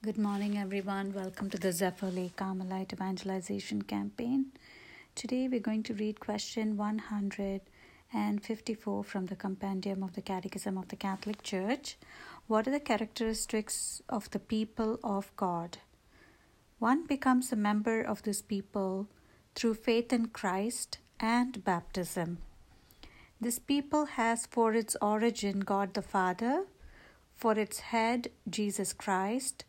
Good morning, everyone. Welcome to the Zephyr Lake Carmelite Evangelization Campaign. Today, we're going to read question 154 from the Compendium of the Catechism of the Catholic Church. What are the characteristics of the people of God? One becomes a member of this people through faith in Christ and baptism. This people has for its origin God the Father, for its head Jesus Christ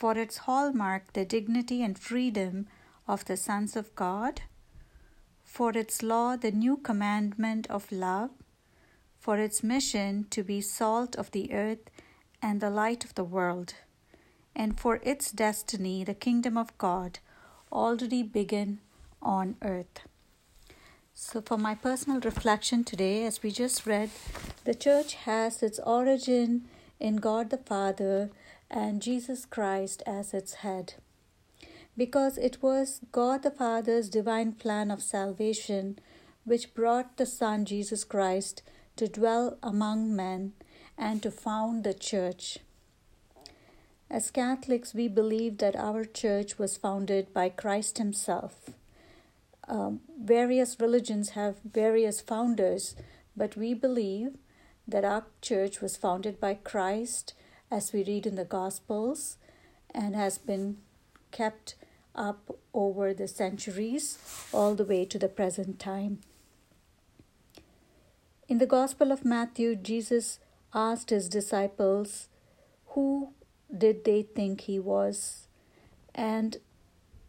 for its hallmark the dignity and freedom of the sons of God, for its law the new commandment of love, for its mission to be salt of the earth and the light of the world, and for its destiny the kingdom of God already begin on earth. So, for my personal reflection today, as we just read, the church has its origin in God the Father and Jesus Christ as its head. Because it was God the Father's divine plan of salvation which brought the Son Jesus Christ to dwell among men and to found the church. As Catholics, we believe that our church was founded by Christ Himself. Um, various religions have various founders, but we believe that our church was founded by Christ as we read in the Gospels and has been kept up over the centuries all the way to the present time. In the Gospel of Matthew, Jesus asked his disciples, Who did they think he was? And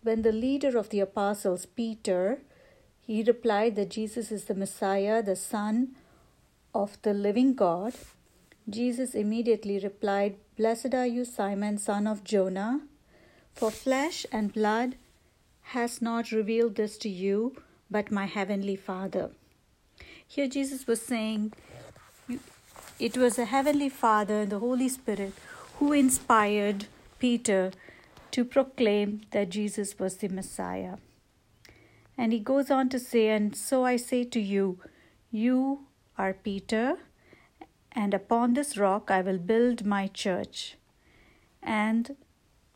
when the leader of the apostles, Peter, he replied that Jesus is the Messiah, the Son of the living God, Jesus immediately replied, Blessed are you, Simon, son of Jonah, for flesh and blood has not revealed this to you, but my heavenly Father. Here, Jesus was saying, it was a heavenly Father and the Holy Spirit who inspired Peter to proclaim that Jesus was the Messiah. And he goes on to say, And so I say to you, you are Peter and upon this rock I will build my church, and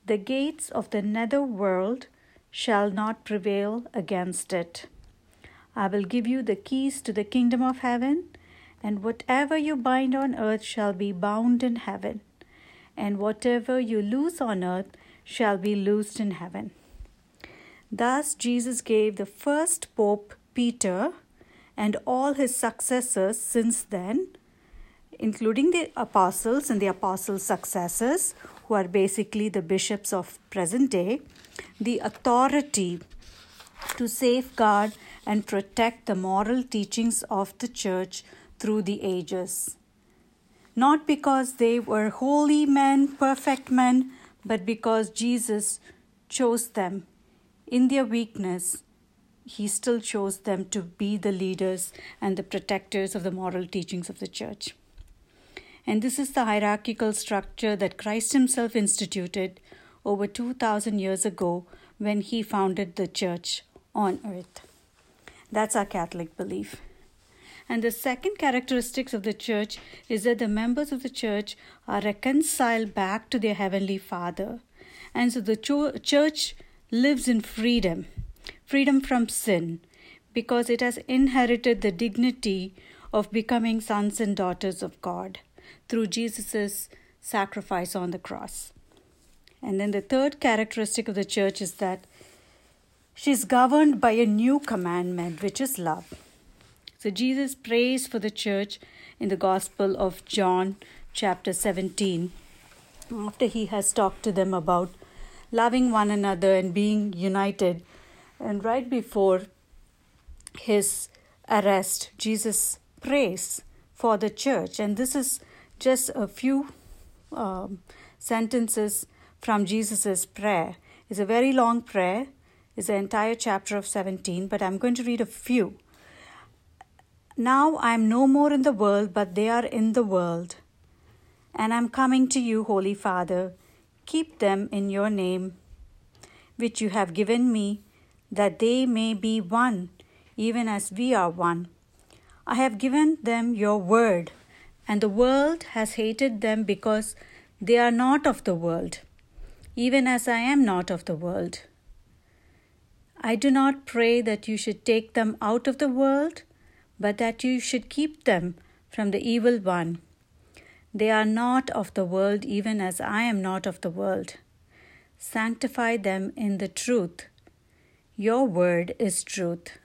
the gates of the nether world shall not prevail against it. I will give you the keys to the kingdom of heaven, and whatever you bind on earth shall be bound in heaven, and whatever you loose on earth shall be loosed in heaven. Thus, Jesus gave the first Pope Peter and all his successors since then including the apostles and the apostles' successors, who are basically the bishops of present day, the authority to safeguard and protect the moral teachings of the church through the ages. Not because they were holy men, perfect men, but because Jesus chose them in their weakness. He still chose them to be the leaders and the protectors of the moral teachings of the church. And this is the hierarchical structure that Christ Himself instituted over 2000 years ago when He founded the church on earth. That's our Catholic belief. And the second characteristics of the church is that the members of the church are reconciled back to their Heavenly Father. And so the cho- church lives in freedom freedom from sin because it has inherited the dignity of becoming sons and daughters of God through Jesus' sacrifice on the cross. And then the third characteristic of the church is that she's governed by a new commandment, which is love. So Jesus prays for the church in the Gospel of John, chapter 17, after he has talked to them about loving one another and being united. And right before his arrest, Jesus prays for the church. And this is just a few um, sentences from Jesus' prayer. It's a very long prayer, it's an entire chapter of 17, but I'm going to read a few. Now I am no more in the world, but they are in the world. And I'm coming to you, Holy Father. Keep them in your name, which you have given me, that they may be one, even as we are one. I have given them your word and the world has hated them because they are not of the world, even as I am not of the world. I do not pray that you should take them out of the world, but that you should keep them from the evil one. They are not of the world, even as I am not of the world. Sanctify them in the truth. Your word is truth.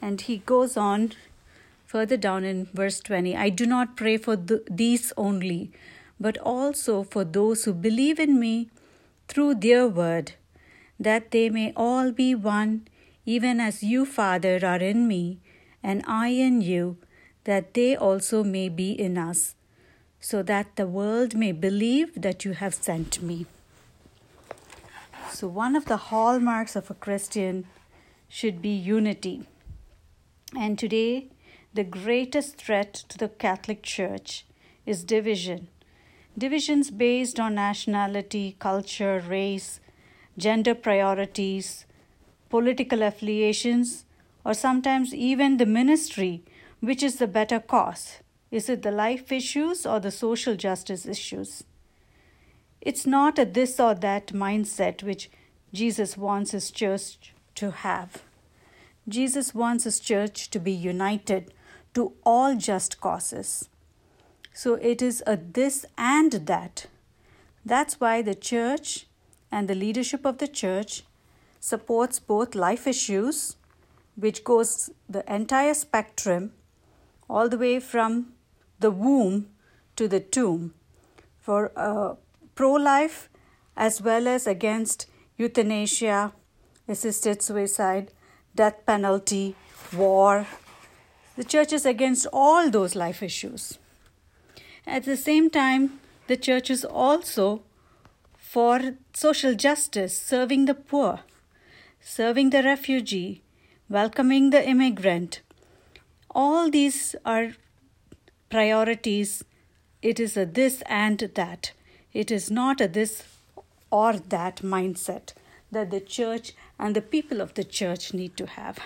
And he goes on further down in verse 20 I do not pray for th- these only, but also for those who believe in me through their word, that they may all be one, even as you, Father, are in me, and I in you, that they also may be in us, so that the world may believe that you have sent me. So, one of the hallmarks of a Christian should be unity. And today, the greatest threat to the Catholic Church is division. Divisions based on nationality, culture, race, gender priorities, political affiliations, or sometimes even the ministry, which is the better cause. Is it the life issues or the social justice issues? It's not a this or that mindset which Jesus wants his church to have. Jesus wants his church to be united to all just causes. So it is a this and that. That's why the church and the leadership of the church supports both life issues, which goes the entire spectrum, all the way from the womb to the tomb, for uh, pro life as well as against euthanasia, assisted suicide, death penalty, war. The church is against all those life issues. At the same time, the church is also for social justice, serving the poor, serving the refugee, welcoming the immigrant. All these are priorities. It is a this and that. It is not a this or that mindset that the church and the people of the church need to have.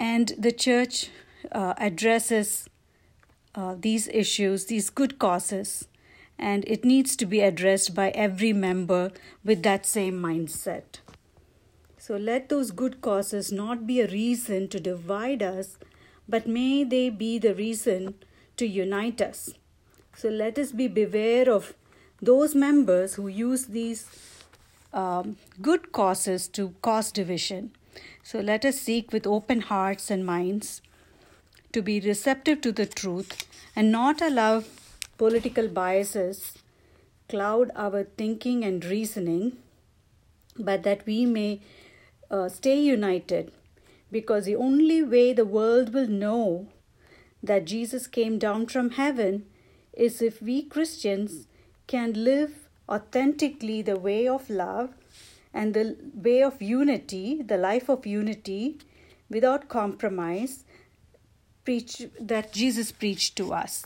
And the church uh, addresses uh, these issues, these good causes, and it needs to be addressed by every member with that same mindset. So let those good causes not be a reason to divide us, but may they be the reason to unite us. So let us be beware of those members who use these um, good causes to cause division. So let us seek with open hearts and minds to be receptive to the truth and not allow political biases cloud our thinking and reasoning, but that we may uh, stay united. Because the only way the world will know that Jesus came down from heaven is if we Christians can live authentically the way of love and the way of unity, the life of unity without compromise preach that Jesus preached to us.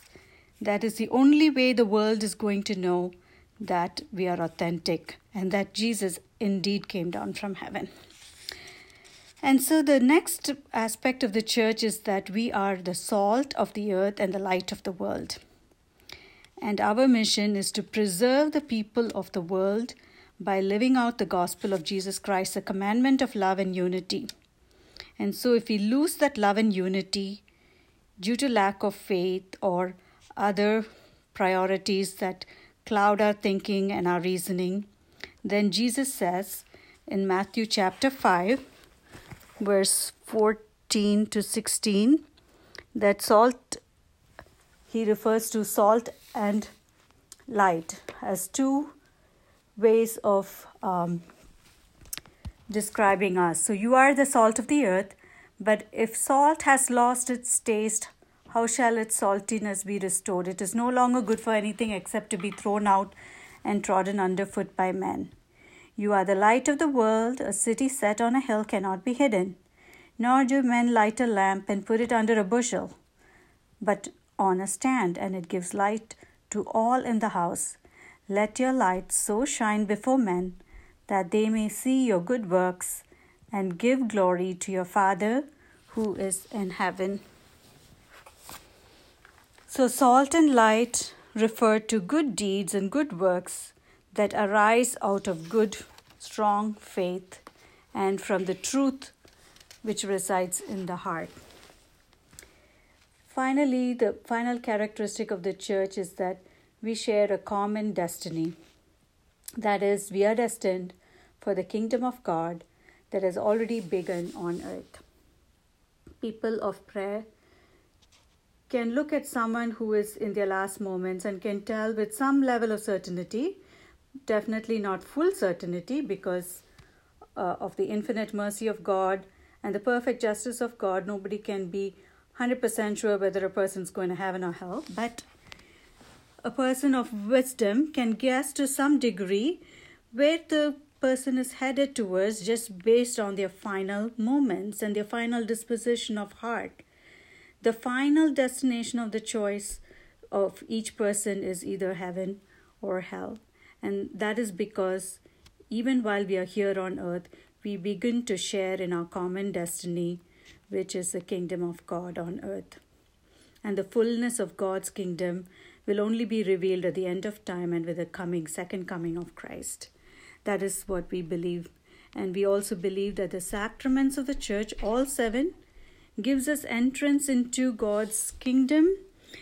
That is the only way the world is going to know that we are authentic and that Jesus indeed came down from heaven. And so the next aspect of the church is that we are the salt of the earth and the light of the world and our mission is to preserve the people of the world by living out the gospel of Jesus Christ, the commandment of love and unity. And so, if we lose that love and unity due to lack of faith or other priorities that cloud our thinking and our reasoning, then Jesus says in Matthew chapter 5, verse 14 to 16, that salt he refers to salt and light as two ways of um, describing us. So, you are the salt of the earth, but if salt has lost its taste, how shall its saltiness be restored? It is no longer good for anything except to be thrown out and trodden underfoot by men. You are the light of the world. A city set on a hill cannot be hidden. Nor do men light a lamp and put it under a bushel, but on a stand, and it gives light to all in the house. Let your light so shine before men that they may see your good works and give glory to your Father who is in heaven. So, salt and light refer to good deeds and good works that arise out of good, strong faith and from the truth which resides in the heart. Finally, the final characteristic of the church is that we share a common destiny. That is, we are destined for the kingdom of God that has already begun on earth. People of prayer can look at someone who is in their last moments and can tell with some level of certainty, definitely not full certainty because uh, of the infinite mercy of God and the perfect justice of God, nobody can be 100% sure whether a person's going to heaven or hell, but a person of wisdom can guess to some degree where the person is headed towards just based on their final moments and their final disposition of heart. The final destination of the choice of each person is either heaven or hell. And that is because even while we are here on earth, we begin to share in our common destiny, which is the kingdom of God on earth. And the fullness of God's kingdom will only be revealed at the end of time and with the coming, second coming of Christ. That is what we believe. And we also believe that the sacraments of the church, all seven, gives us entrance into God's kingdom,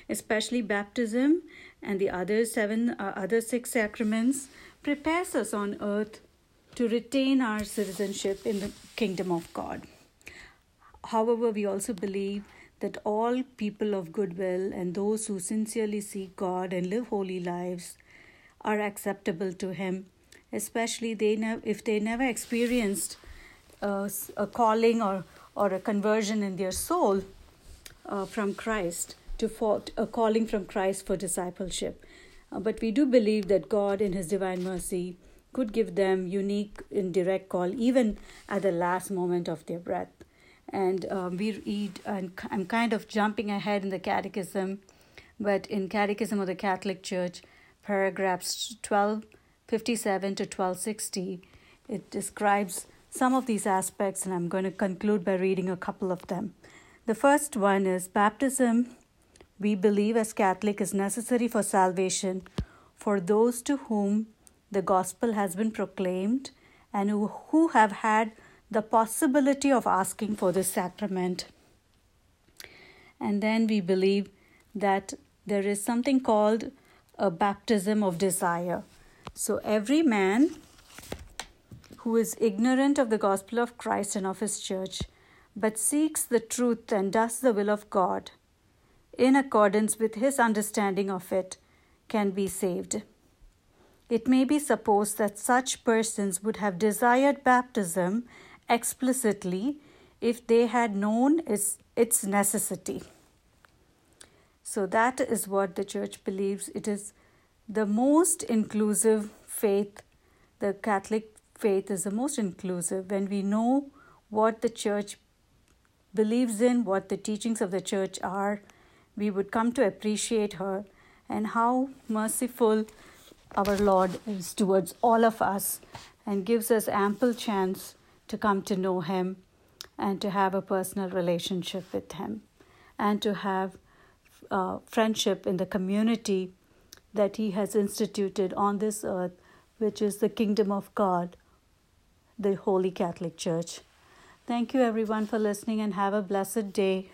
especially baptism and the other seven, uh, other six sacraments, prepares us on earth to retain our citizenship in the kingdom of God. However, we also believe that all people of goodwill and those who sincerely seek God and live holy lives are acceptable to Him, especially they ne- if they never experienced uh, a calling or, or a conversion in their soul uh, from Christ to a calling from Christ for discipleship. Uh, but we do believe that God, in His divine mercy, could give them unique indirect call even at the last moment of their breath and um, we read and i'm kind of jumping ahead in the catechism but in catechism of the catholic church paragraphs 1257 to 1260 it describes some of these aspects and i'm going to conclude by reading a couple of them. The first one is baptism we believe as catholic is necessary for salvation for those to whom the gospel has been proclaimed and who, who have had the possibility of asking for this sacrament. And then we believe that there is something called a baptism of desire. So every man who is ignorant of the gospel of Christ and of his church, but seeks the truth and does the will of God in accordance with his understanding of it, can be saved it may be supposed that such persons would have desired baptism explicitly if they had known its, its necessity. So, that is what the church believes. It is the most inclusive faith. The Catholic faith is the most inclusive when we know what the church believes in, what the teachings of the church are, we would come to appreciate her and how merciful our Lord is towards all of us and gives us ample chance to come to know Him and to have a personal relationship with Him and to have uh, friendship in the community that He has instituted on this earth, which is the kingdom of God, the Holy Catholic Church. Thank you, everyone, for listening and have a blessed day.